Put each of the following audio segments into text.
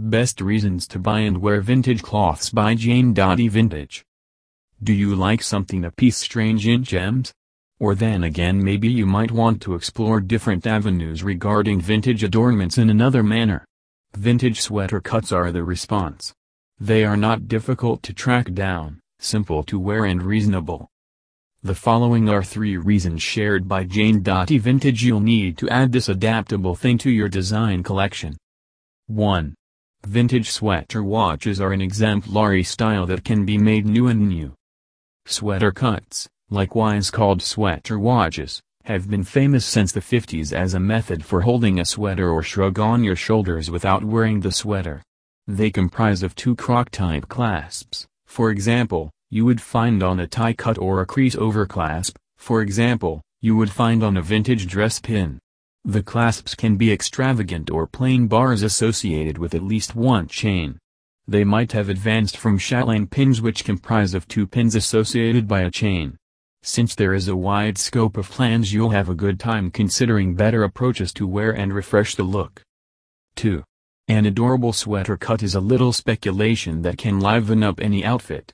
Best reasons to buy and wear vintage cloths by Jane Dottie Vintage. Do you like something a piece strange in gems? Or then again maybe you might want to explore different avenues regarding vintage adornments in another manner. Vintage sweater cuts are the response. They are not difficult to track down, simple to wear and reasonable. The following are three reasons shared by Jane Dottie Vintage you'll need to add this adaptable thing to your design collection. 1. Vintage sweater watches are an exemplary style that can be made new and new. Sweater cuts, likewise called sweater watches, have been famous since the 50s as a method for holding a sweater or shrug on your shoulders without wearing the sweater. They comprise of two croc-type clasps, for example, you would find on a tie cut or a crease over clasp, for example, you would find on a vintage dress pin. The clasps can be extravagant or plain bars associated with at least one chain. They might have advanced from chatelaine pins which comprise of two pins associated by a chain. Since there is a wide scope of plans you'll have a good time considering better approaches to wear and refresh the look. 2. An adorable sweater cut is a little speculation that can liven up any outfit.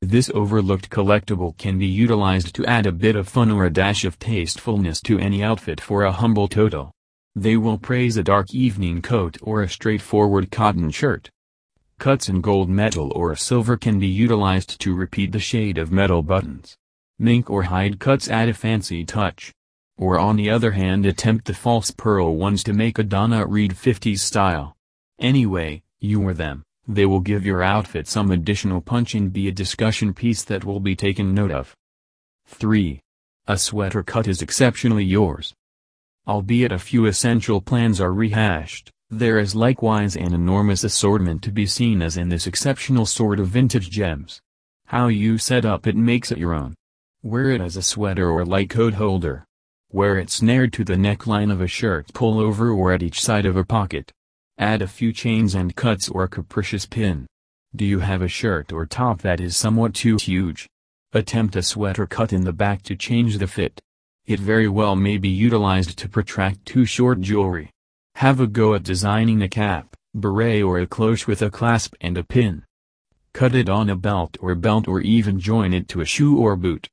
This overlooked collectible can be utilized to add a bit of fun or a dash of tastefulness to any outfit for a humble total. They will praise a dark evening coat or a straightforward cotton shirt. Cuts in gold metal or silver can be utilized to repeat the shade of metal buttons. Mink or hide cuts add a fancy touch. Or on the other hand attempt the false pearl ones to make a Donna Reed 50s style. Anyway, you or them. They will give your outfit some additional punch and be a discussion piece that will be taken note of. 3. A sweater cut is exceptionally yours. Albeit a few essential plans are rehashed, there is likewise an enormous assortment to be seen as in this exceptional sort of vintage gems. How you set up it makes it your own. Wear it as a sweater or light coat holder. Wear it snared to the neckline of a shirt pullover or at each side of a pocket. Add a few chains and cuts or a capricious pin. Do you have a shirt or top that is somewhat too huge? Attempt a sweater cut in the back to change the fit. It very well may be utilized to protract too short jewelry. Have a go at designing a cap, beret or a cloche with a clasp and a pin. Cut it on a belt or belt or even join it to a shoe or boot.